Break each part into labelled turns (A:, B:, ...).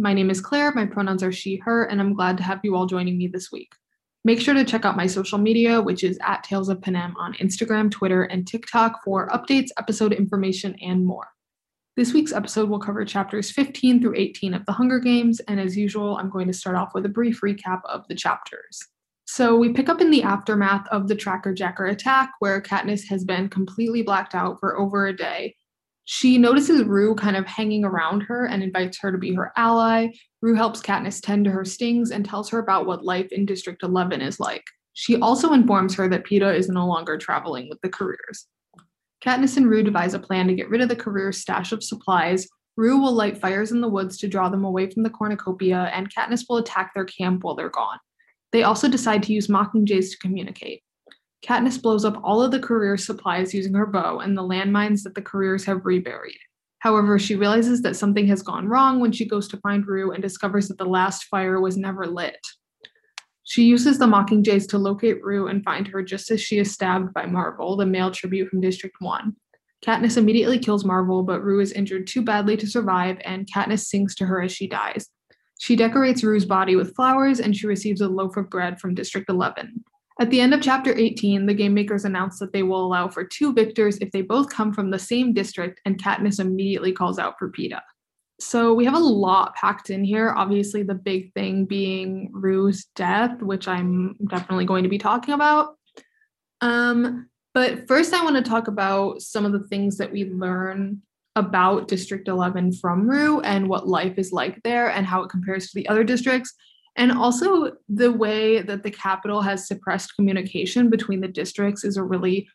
A: My name is Claire, my pronouns are she, her, and I'm glad to have you all joining me this week. Make sure to check out my social media, which is at Tales of Panem on Instagram, Twitter, and TikTok for updates, episode information, and more. This week's episode will cover chapters 15 through 18 of The Hunger Games, and as usual, I'm going to start off with a brief recap of the chapters. So we pick up in the aftermath of the Tracker Jacker attack, where Katniss has been completely blacked out for over a day. She notices Rue kind of hanging around her and invites her to be her ally. Rue helps Katniss tend to her stings and tells her about what life in District 11 is like. She also informs her that Peeta is no longer traveling with the careers. Katniss and Rue devise a plan to get rid of the career's stash of supplies. Rue will light fires in the woods to draw them away from the cornucopia, and Katniss will attack their camp while they're gone. They also decide to use mockingjays to communicate. Katniss blows up all of the career's supplies using her bow and the landmines that the careers have reburied. However, she realizes that something has gone wrong when she goes to find Rue and discovers that the last fire was never lit. She uses the Mockingjays to locate Rue and find her just as she is stabbed by Marvel, the male tribute from District 1. Katniss immediately kills Marvel, but Rue is injured too badly to survive, and Katniss sings to her as she dies. She decorates Rue's body with flowers, and she receives a loaf of bread from District 11. At the end of chapter 18, the game makers announce that they will allow for two victors if they both come from the same district, and Katniss immediately calls out for Peeta. So we have a lot packed in here. Obviously, the big thing being Rue's death, which I'm definitely going to be talking about. Um, but first, I want to talk about some of the things that we learn about District 11 from Rue and what life is like there and how it compares to the other districts. And also, the way that the Capitol has suppressed communication between the districts is a really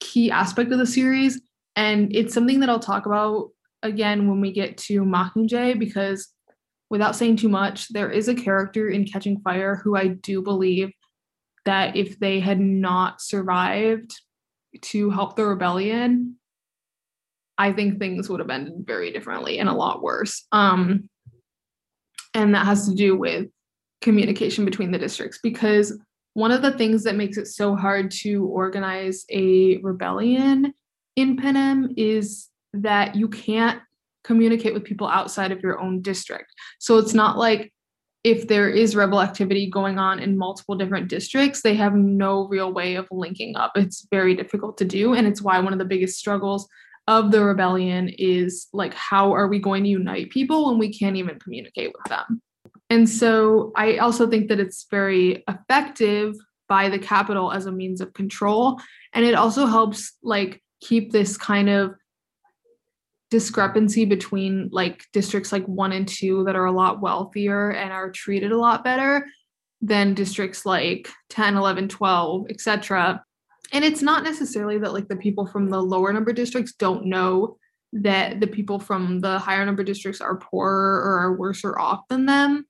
A: key aspect of the series. And it's something that I'll talk about again when we get to Mockingjay because without saying too much, there is a character in Catching Fire who I do believe that if they had not survived to help the rebellion, I think things would have ended very differently and a lot worse. Um, and that has to do with communication between the districts because one of the things that makes it so hard to organize a rebellion in Panem is that you can't communicate with people outside of your own district. So it's not like if there is rebel activity going on in multiple different districts, they have no real way of linking up. It's very difficult to do. And it's why one of the biggest struggles of the rebellion is like, how are we going to unite people when we can't even communicate with them? And so I also think that it's very effective by the Capitol as a means of control. And it also helps like keep this kind of discrepancy between like districts like one and two that are a lot wealthier and are treated a lot better than districts like 10 11 12 etc and it's not necessarily that like the people from the lower number districts don't know that the people from the higher number districts are poorer or are worse or off than them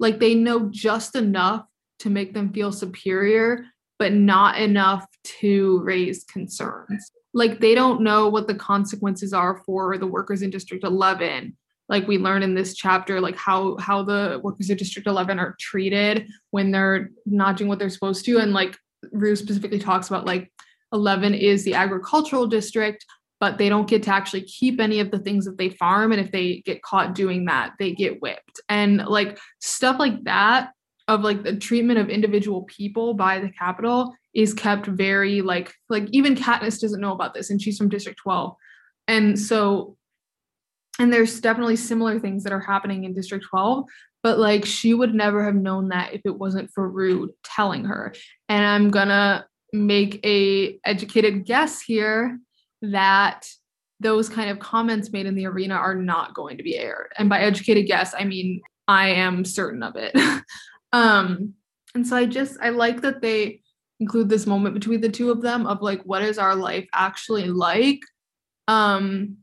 A: like they know just enough to make them feel superior but not enough to raise concerns. Like they don't know what the consequences are for the workers in district 11 like we learn in this chapter like how how the workers of district 11 are treated when they're not doing what they're supposed to. And like rue specifically talks about like 11 is the agricultural district but they don't get to actually keep any of the things that they farm and if they get caught doing that they get whipped and like stuff like that of like the treatment of individual people by the Capitol is kept very like like even Katniss doesn't know about this and she's from District 12. And so and there's definitely similar things that are happening in District 12, but like she would never have known that if it wasn't for Rue telling her. And I'm gonna make a educated guess here that those kind of comments made in the arena are not going to be aired. And by educated guess, I mean I am certain of it. Um, and so I just I like that they include this moment between the two of them of like what is our life actually like. Um,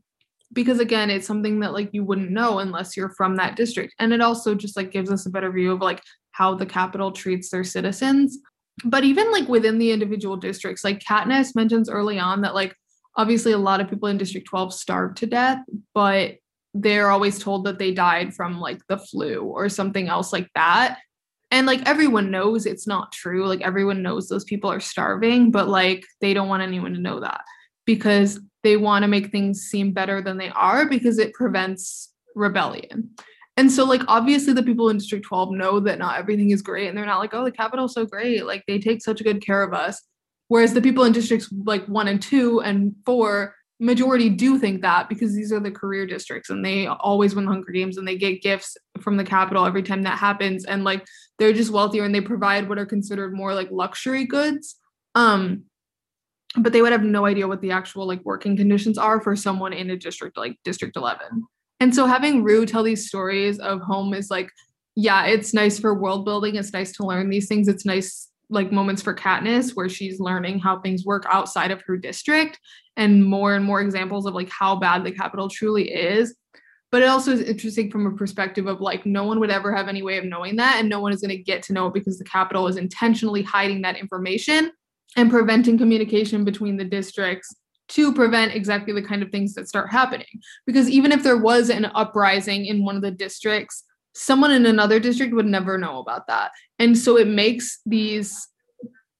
A: because again, it's something that like you wouldn't know unless you're from that district. And it also just like gives us a better view of like how the Capitol treats their citizens. But even like within the individual districts, like Katniss mentions early on that like obviously a lot of people in District 12 starved to death, but they're always told that they died from like the flu or something else like that and like everyone knows it's not true like everyone knows those people are starving but like they don't want anyone to know that because they want to make things seem better than they are because it prevents rebellion And so, like, obviously, the people in District 12 know that not everything is great, and they're not like, oh, the Capitol's so great. Like, they take such good care of us. Whereas the people in districts like one and two and four, majority do think that because these are the career districts and they always win the Hunger Games and they get gifts from the Capitol every time that happens. And like, they're just wealthier and they provide what are considered more like luxury goods. Um, but they would have no idea what the actual like working conditions are for someone in a district like District 11. And so having Rue tell these stories of home is like, yeah, it's nice for world building. It's nice to learn these things. It's nice like moments for Katniss where she's learning how things work outside of her district and more and more examples of like how bad the Capitol truly is. But it also is interesting from a perspective of like no one would ever have any way of knowing that and no one is going to get to know it because the Capitol is intentionally hiding that information and preventing communication between the districts to prevent exactly the kind of things that start happening. Because even if there was an uprising in one of the districts, someone in another district would never know about that. And so it makes these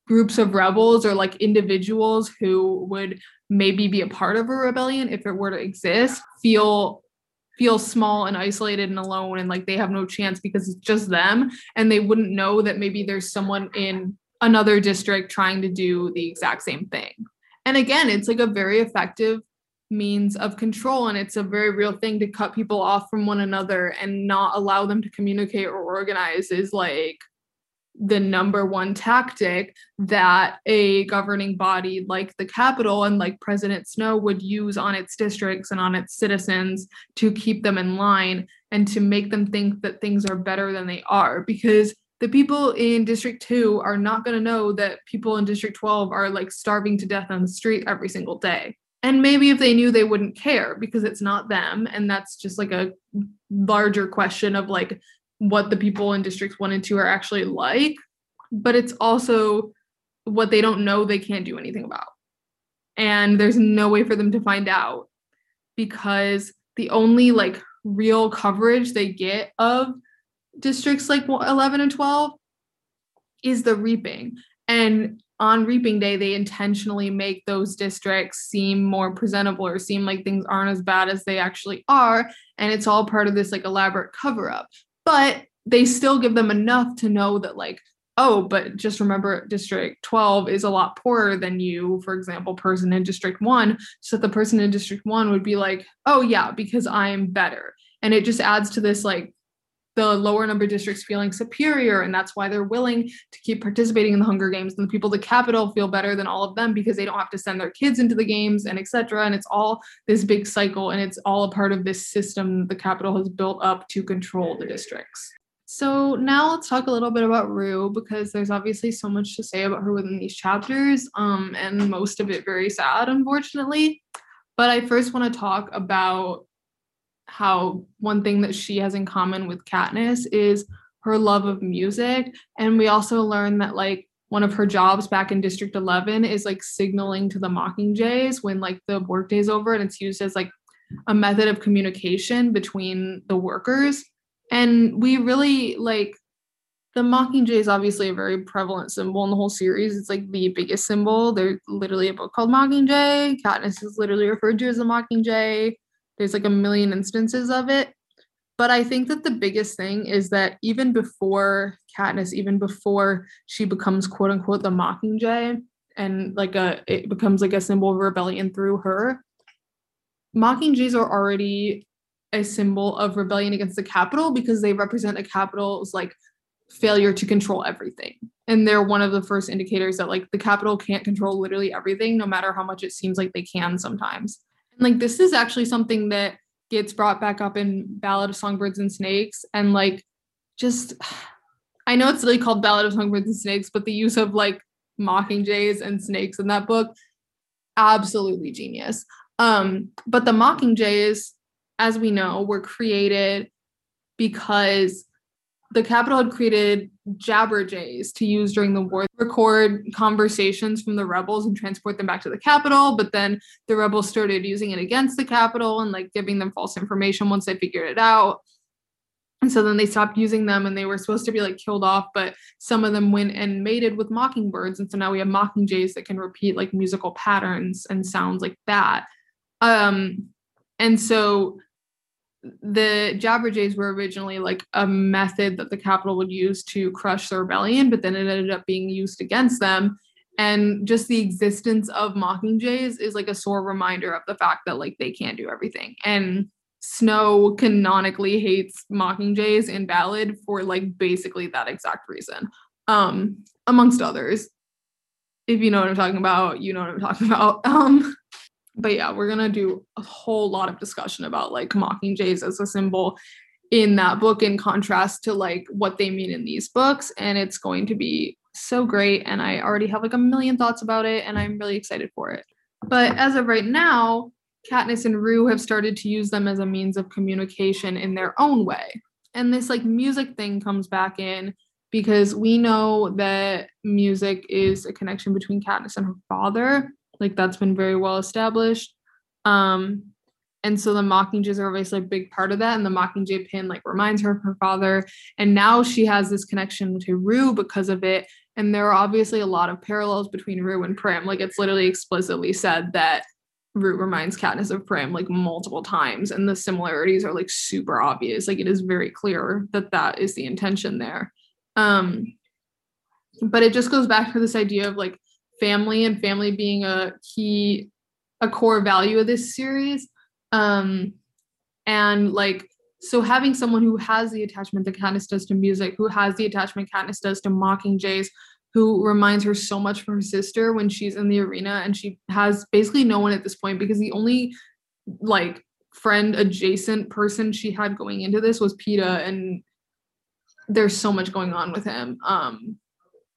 A: groups of rebels or like individuals who would maybe be a part of a rebellion if it were to exist feel feel small and isolated and alone and like they have no chance because it's just them and they wouldn't know that maybe there's someone in another district trying to do the exact same thing. And again, it's like a very effective means of control and it's a very real thing to cut people off from one another and not allow them to communicate or organize is like the number one tactic that a governing body like the Capitol and like President Snow would use on its districts and on its citizens to keep them in line and to make them think that things are better than they are. Because the people in District 2 are not going to know that people in District 12 are like starving to death on the street every single day. And maybe if they knew, they wouldn't care because it's not them. And that's just like a larger question of like what the people in Districts 1 and 2 are actually like. But it's also what they don't know, they can't do anything about. And there's no way for them to find out because the only like real coverage they get of districts like 11 and 12 is the reaping. And on reaping day, they intentionally make those districts seem more presentable or seem like things aren't as bad as they actually are. And it's all part of this like elaborate cover up. But they still give them enough to know that, like, oh, but just remember District 12 is a lot poorer than you, for example, person in District 1. So the person in District 1 would be like, oh, yeah, because I'm better. And it just adds to this like the lower number districts feeling superior and that's why they're willing to keep participating in the hunger games and the people the Capitol feel better than all of them because they don't have to send their kids into the games and etc and it's all this big cycle and it's all a part of this system the Capitol has built up to control the districts so now let's talk a little bit about Rue because there's obviously so much to say about her within these chapters, um, and most of it very sad, unfortunately. But I first want to talk about how one thing that she has in common with Katniss is her love of music. And we also learn that like one of her jobs back in District 11 is like signaling to the Mockingjays when like the workday's over and it's used as like a method of communication between the workers. And we really like the Mockingjay is obviously a very prevalent symbol in the whole series. It's like the biggest symbol. There's literally a book called Mockingjay. Katniss is literally referred to as a Mockingjay. There's like a million instances of it. But I think that the biggest thing is that even before Katniss, even before she becomes quote unquote the Mockingjay, and like a it becomes like a symbol of rebellion through her, Mockingjays are already a symbol of rebellion against the Capitol because they represent the Capitol's like failure to control everything. And they're one of the first indicators that like the Capitol can't control literally everything, no matter how much it seems like they can sometimes like this is actually something that gets brought back up in Ballad of Songbirds and Snakes and like just I know it's really called Ballad of Songbirds and Snakes, but the use of like mocking jays and snakes in that book absolutely genius. Um but the mocking jays, as we know were created because the Capitol had created jabberjays to use during the war, to record conversations from the rebels and transport them back to the Capitol. But then the rebels started using it against the Capitol and like giving them false information once they figured it out. And so then they stopped using them and they were supposed to be like killed off, but some of them went and mated with mockingbirds. And so now we have mockingjays that can repeat like musical patterns and sounds like that. Um, and so the Jabberjays were originally like a method that the Capitol would use to crush the rebellion, but then it ended up being used against them. And just the existence of Mockingjays is like a sore reminder of the fact that like they can't do everything. And Snow canonically hates Mockingjays in Ballad for like basically that exact reason, um, amongst others. If you know what I'm talking about, you know what I'm talking about. Um, but yeah, we're gonna do a whole lot of discussion about like mocking jays as a symbol in that book in contrast to like what they mean in these books. And it's going to be so great. And I already have like a million thoughts about it, and I'm really excited for it. But as of right now, Katniss and Rue have started to use them as a means of communication in their own way. And this like music thing comes back in because we know that music is a connection between Katniss and her father. Like that's been very well established. Um, and so the Mockingjays are obviously a big part of that. And the Mockingjay pin like reminds her of her father. And now she has this connection to Rue because of it. And there are obviously a lot of parallels between Rue and Prim. Like it's literally explicitly said that Rue reminds Katniss of Prim like multiple times, and the similarities are like super obvious. Like it is very clear that that is the intention there. Um, but it just goes back to this idea of like family and family being a key, a core value of this series. Um, and like so having someone who has the attachment that Katniss does to music, who has the attachment Katniss does to Mockingjays, who reminds her so much of her sister when she's in the arena and she has basically no one at this point because the only like friend adjacent person she had going into this was Peeta and there's so much going on with him. Um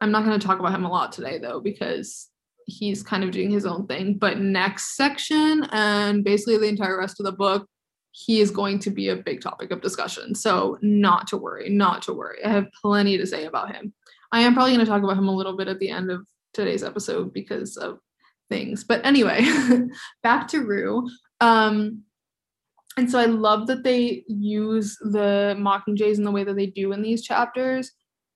A: I'm not going to talk about him a lot today though because he's kind of doing his own thing, but next section and basically the entire rest of the book he is going to be a big topic of discussion. So not to worry, not to worry. I have plenty to say about him. I am probably going to talk about him a little bit at the end of today's episode because of things. But anyway, back to Rue. Um, and so I love that they use the Mockingjays in the way that they do in these chapters.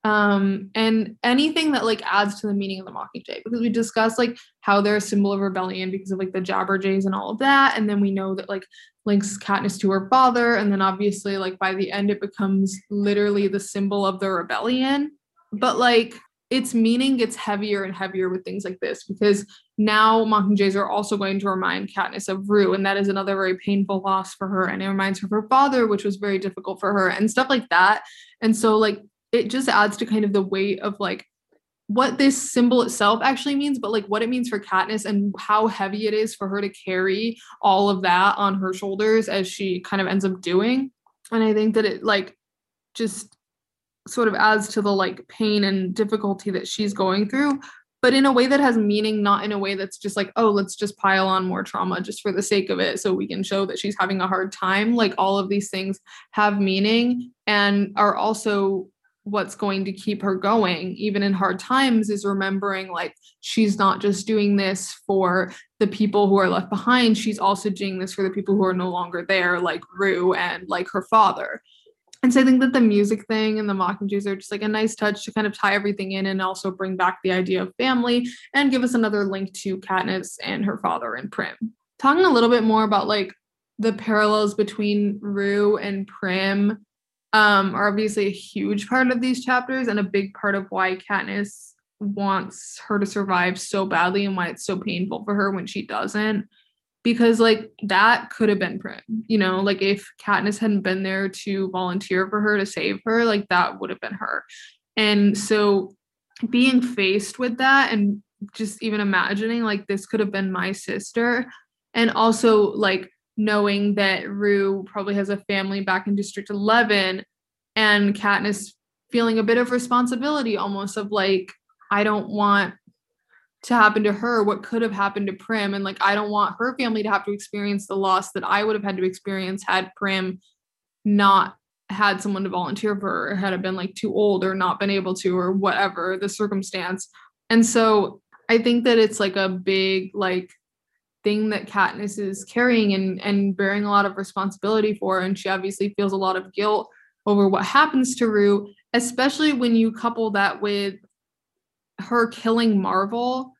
A: Um, and anything that like adds to the meaning of the Mockingjay, because we discussed like how they're a symbol of rebellion because of like the Jabberjays and all of that, and then we know that like links Katniss to her father, and then obviously like by the end it becomes literally the symbol of the rebellion but like its meaning gets heavier and heavier with things like this because now Mockingjays are also going to remind Katniss of Rue, and that is another very painful loss for her. And it reminds her of her father, which was very difficult for her, and stuff like that. And so, like, it just adds to kind of the weight of like what this symbol itself actually means, but like what it means for Katniss and how heavy it is for her to carry all of that on her shoulders as she kind of ends up doing. And I think that it like just sort of adds to the like pain and difficulty that she's going through but in a way that has meaning not in a way that's just like oh let's just pile on more trauma just for the sake of it so we can show that she's having a hard time like all of these things have meaning and are also what's going to keep her going even in hard times is remembering like she's not just doing this for the people who are left behind she's also doing this for the people who are no longer there like Rue and like her father and so I think that the music thing and the Mockingjays are just like a nice touch to kind of tie everything in and also bring back the idea of family and give us another link to Katniss and her father and Prim. Talking a little bit more about like the parallels between Rue and Prim um, are obviously a huge part of these chapters and a big part of why Katniss wants her to survive so badly and why it's so painful for her when she doesn't because like that could have been Prim, you know, like if Katniss hadn't been there to volunteer for her to save her, like that would have been her. And so being faced with that and just even imagining like this could have been my sister and also like knowing that Rue probably has a family back in District 11 and Katniss feeling a bit of responsibility almost of like I don't want to happen to her what could have happened to Prim. And like, I don't want her family to have to experience the loss that I would have had to experience had Prim not had someone to volunteer for or had it been like too old or not been able to, or whatever the circumstance. And so I think that it's like a big, like, thing that Katniss is carrying and, and bearing a lot of responsibility for. And she obviously feels a lot of guilt over what happens to Rue, especially when you couple that with her killing Marvel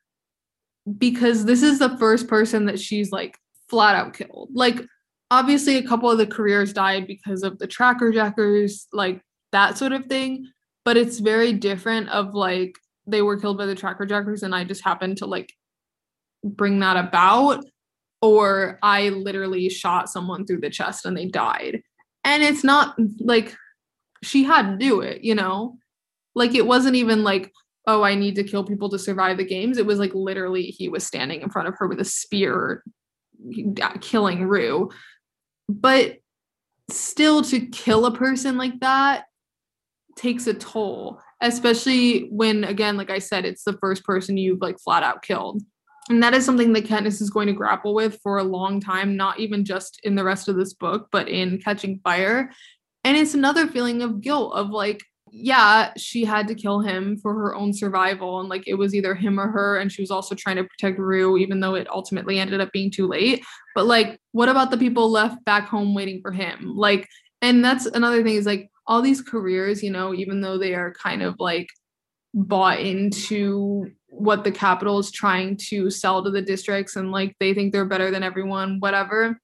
A: because this is the first person that she's like flat out killed. Like obviously a couple of the careers died because of the tracker jackers, like that sort of thing. But it's very different of like they were killed by the tracker jackers and I just happened to like bring that about. Or I literally shot someone through the chest and they died. And it's not like she had to do it, you know? Like it wasn't even like, oh, I need to kill people to survive the games. It was like literally he was standing in front of her with a spear uh, killing Rue. But still to kill a person like that takes a toll, especially when again, like I said, it's the first person you've like flat out killed. And that is something that Katniss is going to grapple with for a long time, not even just in the rest of this book, but in Catching Fire. And it's another feeling of guilt of like, yeah, she had to kill him for her own survival. And like it was either him or her. And she was also trying to protect Rue, even though it ultimately ended up being too late. But like, what about the people left back home waiting for him? Like, and that's another thing is like all these careers, you know, even though they are kind of like bought into what the Capitol is trying to sell to the districts and like they think they're better than everyone, whatever.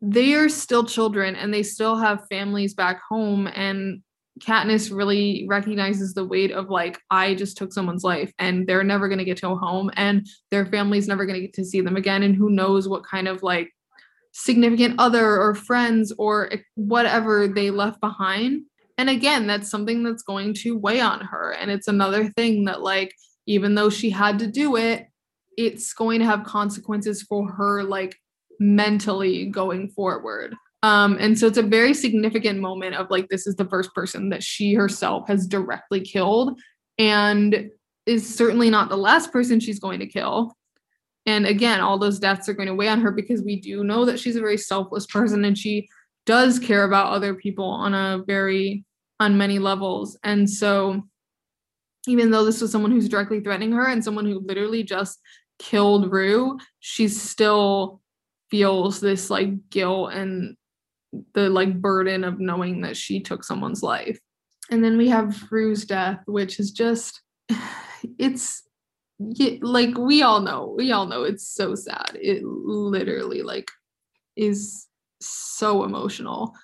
A: They are still children and they still have families back home and Katniss really recognizes the weight of like I just took someone's life and they're never going to get to a home and their family's never going to get to see them again and who knows what kind of like significant other or friends or whatever they left behind. And again that's something that's going to weigh on her and it's another thing that like even though she had to do it it's going to have consequences for her like mentally going forward um, and so it's a very significant moment of like, this is the first person that she herself has directly killed and is certainly not the last person she's going to kill. And again, all those deaths are going to weigh on her because we do know that she's a very selfless person and she does care about other people on a very, on many levels. And so, even though this was someone who's directly threatening her and someone who literally just killed Rue, she still feels this like guilt and the like burden of knowing that she took someone's life. And then we have Rue's death, which is just it's like we all know, we all know it's so sad. It literally like is so emotional.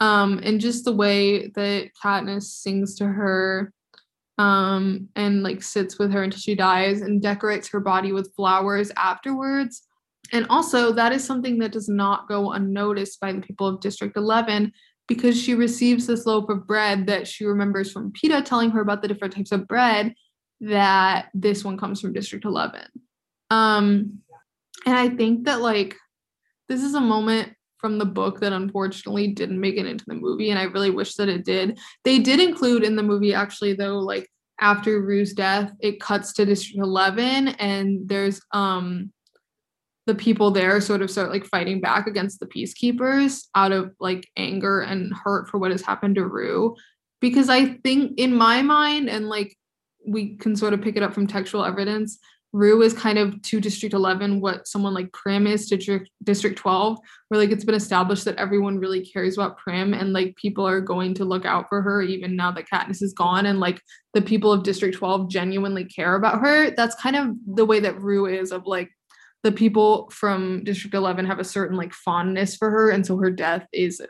A: Um, and just the way that Katniss sings to her um and like sits with her until she dies and decorates her body with flowers afterwards and also, that is something that does not go unnoticed by the people of District 11 because she receives this loaf of bread that she remembers from Peeta telling her about the different types of bread that this one comes from District 11. Um, and I think that, like, this is a moment from the book that unfortunately didn't make it into the movie. And I really wish that it did. They did include in the movie, actually, though, like, after Rue's death, it cuts to District 11 and there's um the people there sort of start like fighting back against the peacekeepers out of like anger and hurt for what has happened to Rue. Because I think in my mind, and like we can sort of pick it up from textual evidence, Rue is kind of to District 11 what someone like Prim is to District 12, where like it's been established that everyone really cares about Prim and like people are going to look out for her even now that Katniss is gone and like the people of District 12 genuinely care about her. That's kind of the way that Rue is of like the people from District 11 have a certain like fondness for her. And so her death is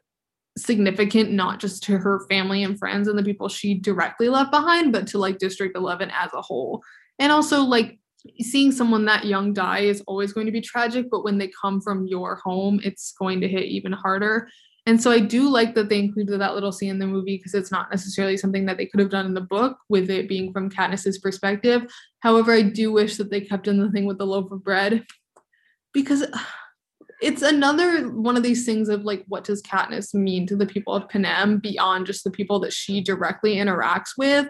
A: significant, not just to her family and friends and the people she directly left behind, but to like District 11 as a whole. And also, like, seeing someone that young die is always going to be tragic, but when they come from your home, it's going to hit even harder. And so I do like that they included that little scene in the movie because it's not necessarily something that they could have done in the book with it being from Katniss's perspective. However, I do wish that they kept in the thing with the loaf of bread because uh, it's another one of these things of like what does Katniss mean to the people of Panem beyond just the people that she directly interacts with.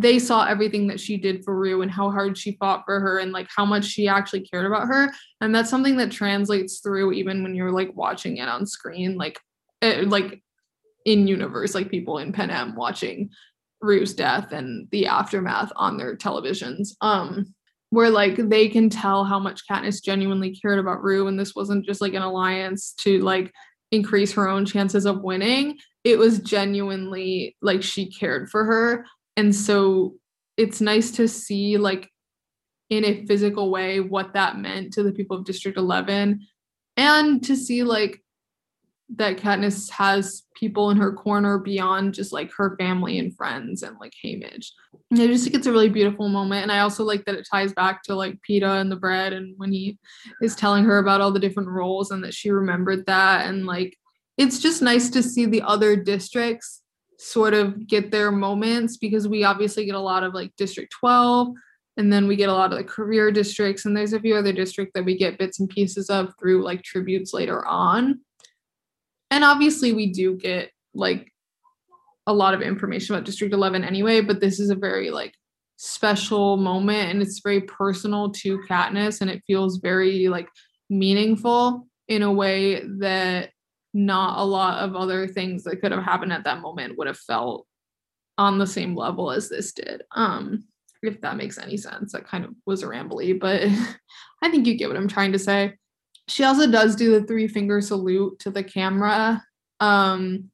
A: They saw everything that she did for Rue and how hard she fought for her and like how much she actually cared about her. And that's something that translates through even when you're like watching it on screen. Like uh, like in universe, like people in Panem watching Rue's death and the aftermath on their televisions. Um, where like they can tell how much Katniss genuinely cared about Rue, and this wasn't just like an alliance to like increase her own chances of winning. It was genuinely like she cared for her. And so it's nice to see like in a physical way what that meant to the people of District 11 and to see like that Katniss has people in her corner beyond just like her family and friends and like Haymitch. And I just think it's a really beautiful moment. And I also like that it ties back to like Peeta and the bread and when he is telling her about all the different roles and that she remembered that. And like it's just nice to see the other districts sort of get their moments because we obviously get a lot of like District 12 and then we get a lot of the career districts and there's a few other districts that we get bits and pieces of through like tributes later on. And obviously we do get like a lot of information about district 11 anyway but this is a very like special moment and it's very personal to Katniss and it feels very like meaningful in a way that not a lot of other things that could have happened at that moment would have felt on the same level as this did. Um if that makes any sense that kind of was a rambly but i think you get what i'm trying to say. She also does do the three finger salute to the camera um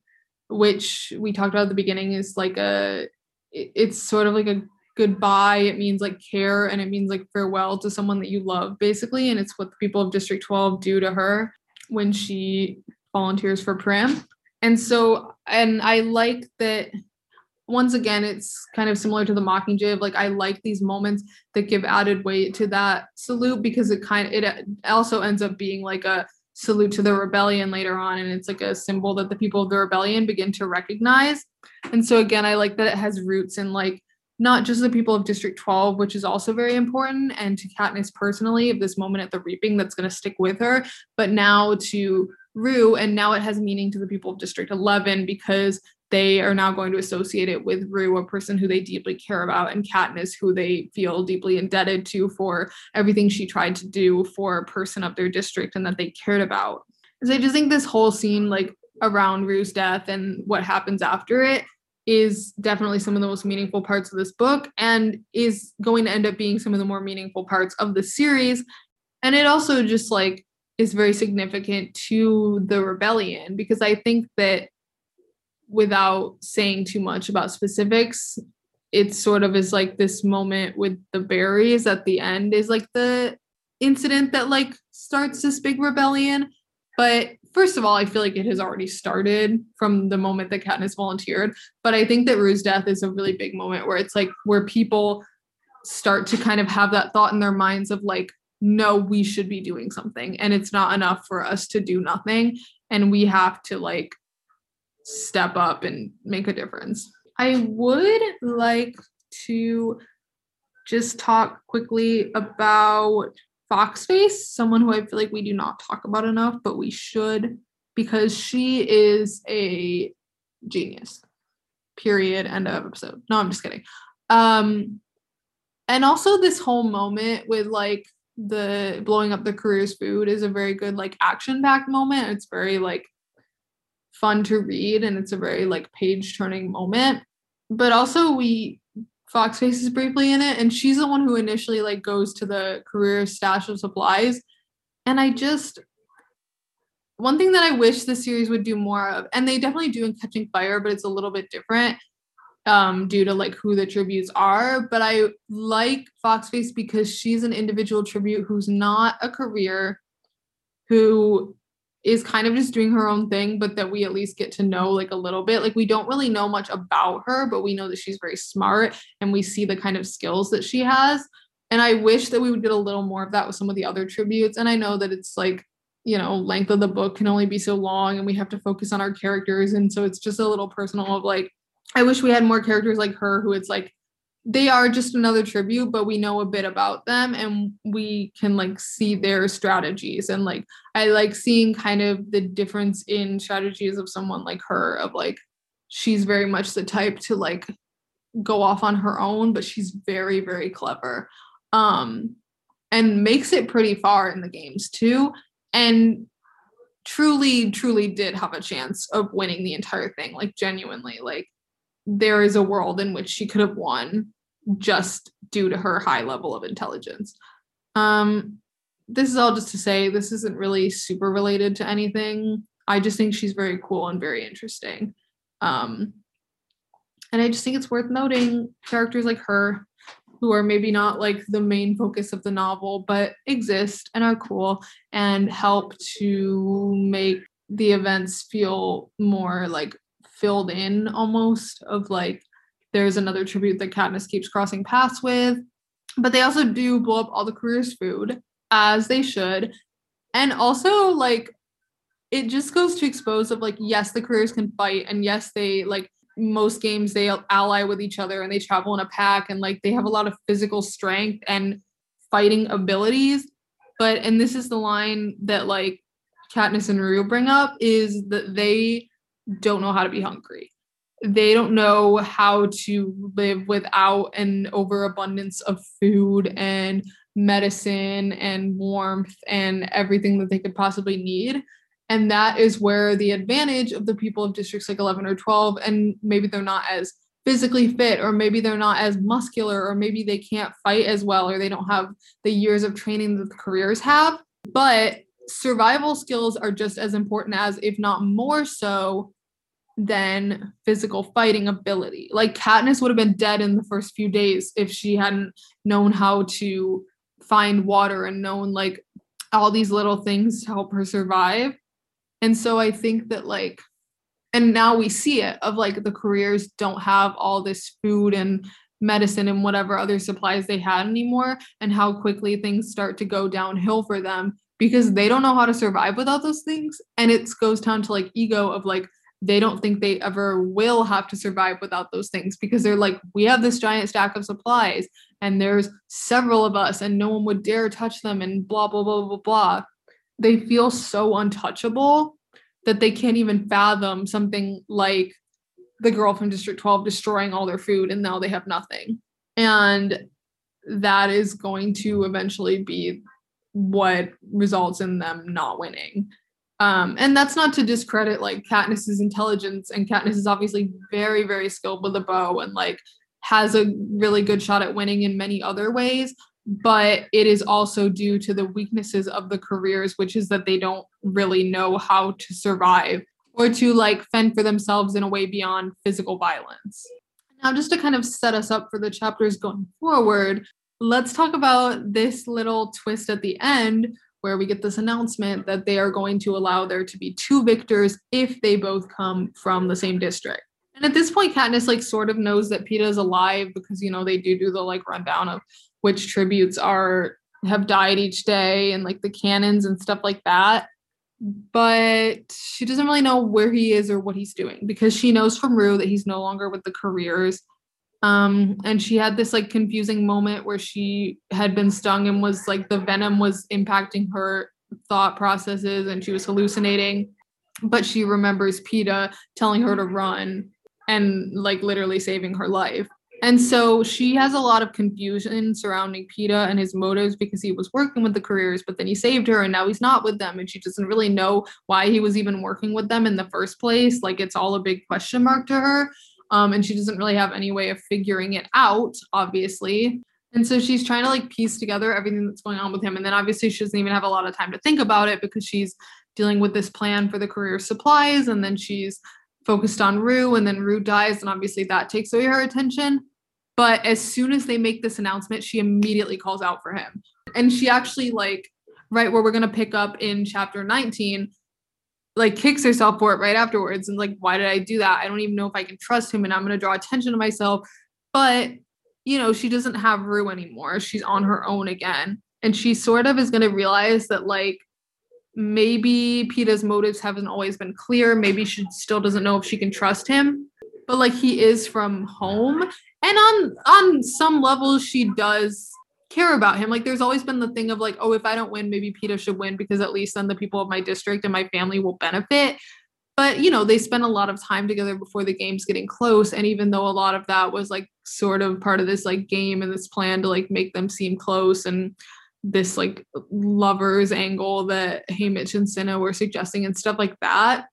A: which we talked about at the beginning is like a it's sort of like a goodbye. It means like care and it means like farewell to someone that you love basically. And it's what the people of district 12 do to her when she volunteers for prim and so and i like that once again, it's kind of similar to the Mockingjay of like I like these moments that give added weight to that salute because it kind of it also ends up being like a salute to the rebellion later on and it's like a symbol that the people of the rebellion begin to recognize. And so again, I like that it has roots in like not just the people of District 12, which is also very important, and to Katniss personally of this moment at the reaping that's going to stick with her, but now to Rue, and now it has meaning to the people of District 11 because they are now going to associate it with Rue, a person who they deeply care about, and Katniss, who they feel deeply indebted to for everything she tried to do for a person of their district and that they cared about. So I just think this whole scene, like around Rue's death and what happens after it, is definitely some of the most meaningful parts of this book and is going to end up being some of the more meaningful parts of the series. And it also just like is very significant to the rebellion because I think that without saying too much about specifics, it sort of is like this moment with the berries at the end is like the incident that like starts this big rebellion. But first of all, I feel like it has already started from the moment that Katniss volunteered. But I think that Rue's death is a really big moment where it's like where people start to kind of have that thought in their minds of like, no, we should be doing something. And it's not enough for us to do nothing. And we have to like step up and make a difference. I would like to just talk quickly about Foxface, someone who I feel like we do not talk about enough, but we should because she is a genius. Period. End of episode. No, I'm just kidding. Um, and also this whole moment with like the blowing up the careers food is a very good like action packed moment. It's very like fun to read and it's a very like page turning moment. But also we Foxface is briefly in it and she's the one who initially like goes to the career stash of supplies. And I just one thing that I wish the series would do more of, and they definitely do in Catching Fire, but it's a little bit different um, due to like who the tributes are. But I like Foxface because she's an individual tribute who's not a career, who is kind of just doing her own thing, but that we at least get to know like a little bit. Like we don't really know much about her, but we know that she's very smart and we see the kind of skills that she has. And I wish that we would get a little more of that with some of the other tributes. And I know that it's like, you know, length of the book can only be so long and we have to focus on our characters. And so it's just a little personal of like, I wish we had more characters like her who it's like they are just another tribute but we know a bit about them and we can like see their strategies. And like i like seeing kind of the difference in strategies of someone like her of like she's very much the type to like go off on her own but she's very very clever um and makes it pretty far in the games too and truly truly did have a chance of winning the entire thing like genuinely like there is a world in which she could have won just due to her high level of intelligence. Um, this is all just to say this isn't really super related to anything. I just think she's very cool and very interesting. Um, and I just think it's worth noting characters like her, who are maybe not like the main focus of the novel, but exist and are cool and help to make the events feel more like filled in almost of like there's another tribute that Katniss keeps crossing paths with. But they also do blow up all the careers food as they should. And also like it just goes to expose of like yes the careers can fight and yes they like most games they ally with each other and they travel in a pack and like they have a lot of physical strength and fighting abilities but and this is the line that like Katniss and Rue bring up is that they don't know how to be hungry they don't know how to live without an overabundance of food and medicine and warmth and everything that they could possibly need and that is where the advantage of the people of districts like 11 or 12, and maybe they're not as physically fit, or maybe they're not as muscular, or maybe they can't fight as well, or they don't have the years of training that the careers have. But survival skills are just as important as, if not more so, than physical fighting ability. Like Katniss would have been dead in the first few days if she hadn't known how to find water and known like all these little things to help her survive. And so I think that like and now we see it of like the careers don't have all this food and medicine and whatever other supplies they had anymore and how quickly things start to go downhill for them because they don't know how to survive without those things and it goes down to like ego of like they don't think they ever will have to survive without those things because they're like we have this giant stack of supplies and there's several of us and no one would dare touch them and blah blah blah blah blah they feel so untouchable that they can't even fathom something like the girl from District 12 destroying all their food and now they have nothing. And that is going to eventually be what results in them not winning. Um, and that's not to discredit like Katniss's intelligence, and Katniss is obviously very, very skilled with a bow and like has a really good shot at winning in many other ways but it is also due to the weaknesses of the careers, which is that they don't really know how to survive or to like fend for themselves in a way beyond physical violence. Now, just to kind of set us up for the chapters going forward, let's talk about this little twist at the end where we get this announcement that they are going to allow there to be two victors if they both come from the same district. And at this point, Katniss like sort of knows that Peeta is alive because you know they do do the like rundown of which tributes are have died each day and like the cannons and stuff like that but she doesn't really know where he is or what he's doing because she knows from Rue that he's no longer with the careers. Um, and she had this like confusing moment where she had been stung and was like the venom was impacting her thought processes and she was hallucinating. But she remembers Peeta telling her to run and like literally saving her life. And so she has a lot of confusion surrounding Peeta and his motives because he was working with the careers, but then he saved her and now he's not with them. And she doesn't really know why he was even working with them in the first place. Like it's all a big question mark to her. Um, and she doesn't really have any way of figuring it out, obviously. And so she's trying to like piece together everything that's going on with him. And then obviously she doesn't even have a lot of time to think about it because she's dealing with this plan for the career supplies. And then she's focused on Rue and then Rue dies and obviously that takes away her attention. But as soon as they make this announcement, she immediately calls out for him. And she actually like right where we're going to pick up in chapter 19 like kicks herself for it right afterwards and like why did I do that? I don't even know if I can trust him and I'm going to draw attention to myself. But you know, she doesn't have Rue anymore. She's on her own again. And she sort of is going to realize that like maybe Peeta's motives haven't always been clear. Maybe she still doesn't know if she can trust him. But like he is from home. And on on some level she does care about him. Like there's always been the thing of like, oh, if I don't win, maybe Peeta should win because at least then the people of my district and my family will benefit. But you know, they spend a lot of time together before the game's getting close. And even though a lot of that was like sort of part of this like game and this plan to like make them seem close and this like lovers angle that Haymitch and Cinna were suggesting and stuff like that.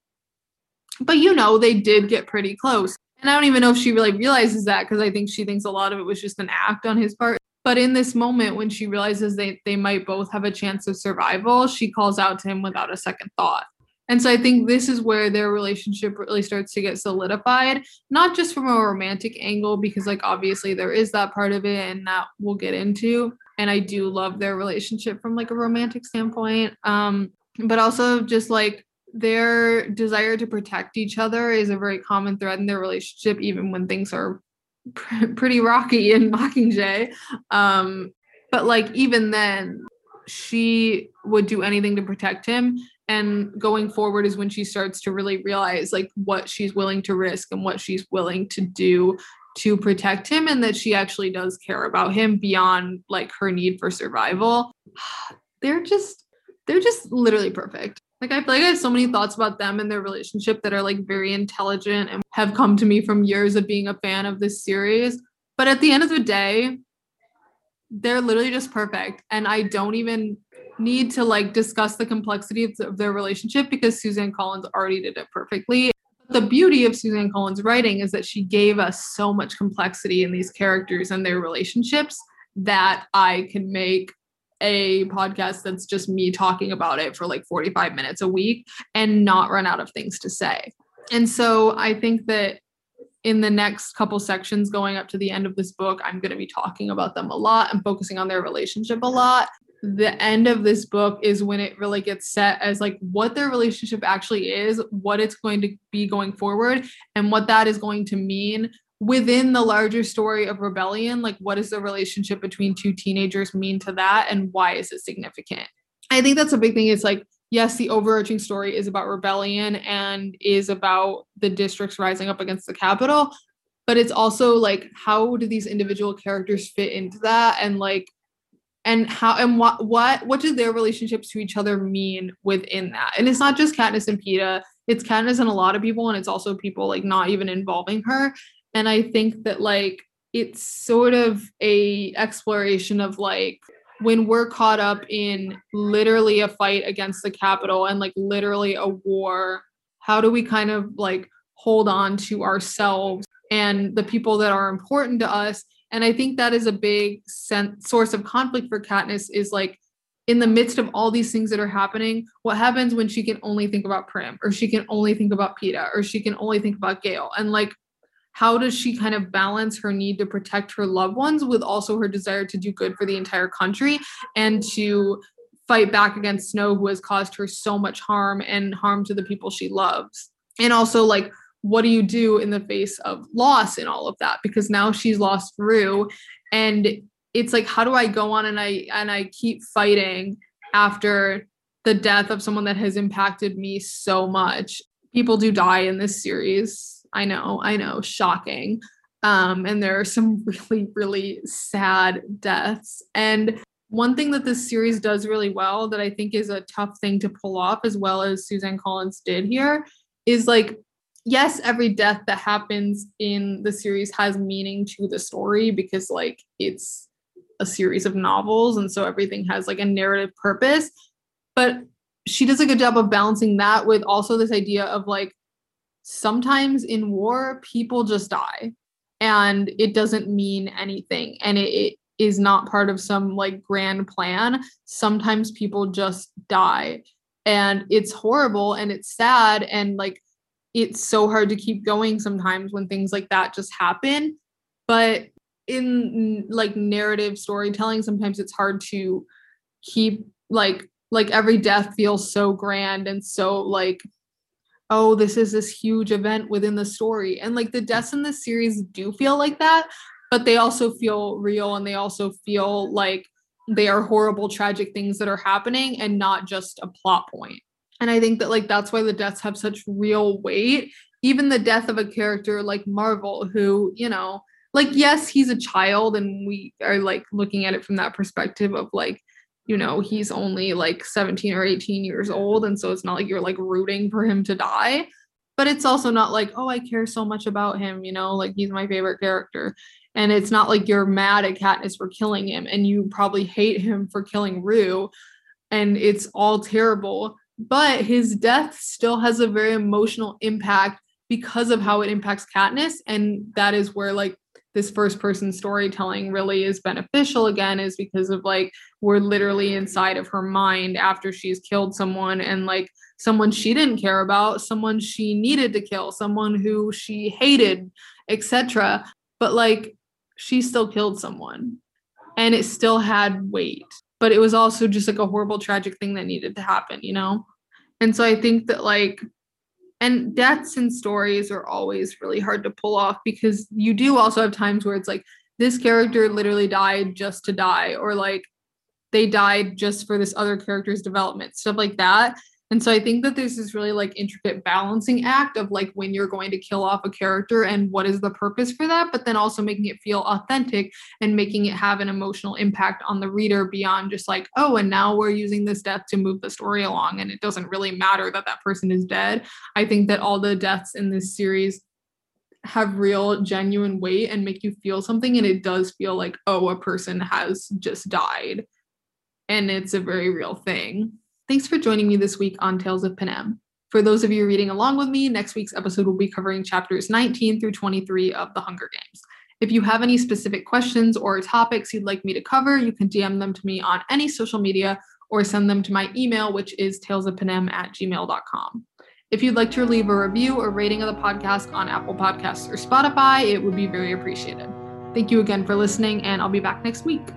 A: But you know, they did get pretty close. And I don't even know if she really realizes that because I think she thinks a lot of it was just an act on his part. But in this moment, when she realizes they, they might both have a chance of survival, she calls out to him without a second thought. And so I think this is where their relationship really starts to get solidified, not just from a romantic angle, because, like, obviously there is that part of it and that we'll get into, and I do love their relationship from like a romantic standpoint. Um, but also just like their desire to protect each other is a very common thread in their relationship, even when things are pr- pretty rocky in Mockingjay. Um, but like even then, she would do anything to protect him. And going forward is when she starts to really realize like what she's willing to risk and what she's willing to do to protect him and that she actually does care about him beyond like her need for survival. They're just they're just literally perfect. Like I feel like I have so many thoughts about them and their relationship that are like very intelligent and have come to me from years of being a fan of this series. But at the end of the day, they're literally just perfect. And I don't even need to like discuss the complexity of their relationship because Suzanne Collins already did it perfectly. The beauty of Suzanne Collins' writing is that she gave us so much complexity in these characters and their relationships that I can make a podcast that's just me talking about it for like 45 minutes a week and not run out of things to say. And so I think that in the next couple sections going up to the end of this book, I'm going to be talking about them a lot and focusing on their relationship a lot. The end of this book is when it really gets set as like what their relationship actually is, what it's going to be going forward, and what that is going to mean within the larger story of rebellion like what does the relationship between two teenagers mean to that and why is it significant? I think that's a big thing. Is like yes the overarching story is about rebellion and is about the districts rising up against the Capitol but it's also like how do these individual characters fit into that? And like and how and what what what do their relationships to each other mean within that? And it's not just Katniss and Peeta it's Katniss and a lot of people and it's also people like not even involving her and i think that like it's sort of a exploration of like when we're caught up in literally a fight against the Capitol and like literally a war how do we kind of like hold on to ourselves and the people that are important to us and i think that is a big sense, source of conflict for Katniss is like in the midst of all these things that are happening, what happens when she can only think about Prim or she can only think about Peeta or she can only think about Gale? And like how does she kind of balance her need to protect her loved ones with also her desire to do good for the entire country and to fight back against Snow, who has caused her so much harm and harm to the people she loves? And also, like, what do you do in the face of loss in all of that? Because now she's lost Rue, and it's like, how do I go on and I and I keep fighting after the death of someone that has impacted me so much? People do die in this series I know, I know, shocking. Um, and there are some really, really sad deaths. And one thing that this series does really well that I think is a tough thing to pull off, as well as Suzanne Collins did here, is like, yes, every death that happens in the series has meaning to the story because, like, it's a series of novels. And so everything has like a narrative purpose. But she does a good job of balancing that with also this idea of like, sometimes in war, people just die and it doesn't mean anything. And it, it is not part of some like grand plan. Sometimes people just die and it's horrible and it's sad and like it's so hard to keep going sometimes when things like that just happen. But in like narrative storytelling, sometimes it's hard to keep like like every death feels so grand and so like oh, this is this huge event within the story. And like the deaths in this series do feel like that, but they also feel real and they also feel like they are horrible, tragic things that are happening and not just a plot point. And I think that like that's why the deaths have such real weight. Even the death of a character like Marvel, who, you know, like, yes, he's a child, and we are like looking at it from that perspective of like, you know, he's only like 17 or 18 years old. And so it's not like you're like rooting for him to die. But it's also not like, oh, I care so much about him, you know, like he's my favorite character. And it's not like you're mad at Katniss for killing him and you probably hate him for killing Rue. And it's all terrible. But his death still has a very emotional impact because of how it impacts Katniss. And that is where like this first person storytelling really is beneficial again is because of like we're literally inside of her mind after she's killed someone and like someone she didn't care about someone she needed to kill someone who she hated etc but like she still killed someone and it still had weight. But it was also just like a horrible tragic thing that needed to happen you know? And so I think that like and deaths and stories are always really hard to pull off because you do also have times where it's like this character literally died just to die or like they died just for this other character's development stuff like that and so I think that this really like intricate balancing act of like when you're going to kill off a character and what is the purpose for that, but then also making it feel authentic and making it have an emotional impact on the reader beyond just like, oh, and now we're using this death to move the story along. And it doesn't really matter that that person is dead. I think that all the deaths in this series have real genuine weight and make you feel something and it does feel like oh a person has just died and it's a very real thing Thanks for joining me this week on Tales of Panem. For those of you reading along with me, next week's episode will be covering chapters 19 through 23 of The Hunger Games. If you have any specific questions or topics you'd like me to cover, you can DM them to me on any social media or send them to my email, which is talesofpanem at gmail.com. If you'd like to leave a review or rating of the podcast on Apple Podcasts or Spotify, it would be very appreciated. Thank you again for listening, and I'll be back next week.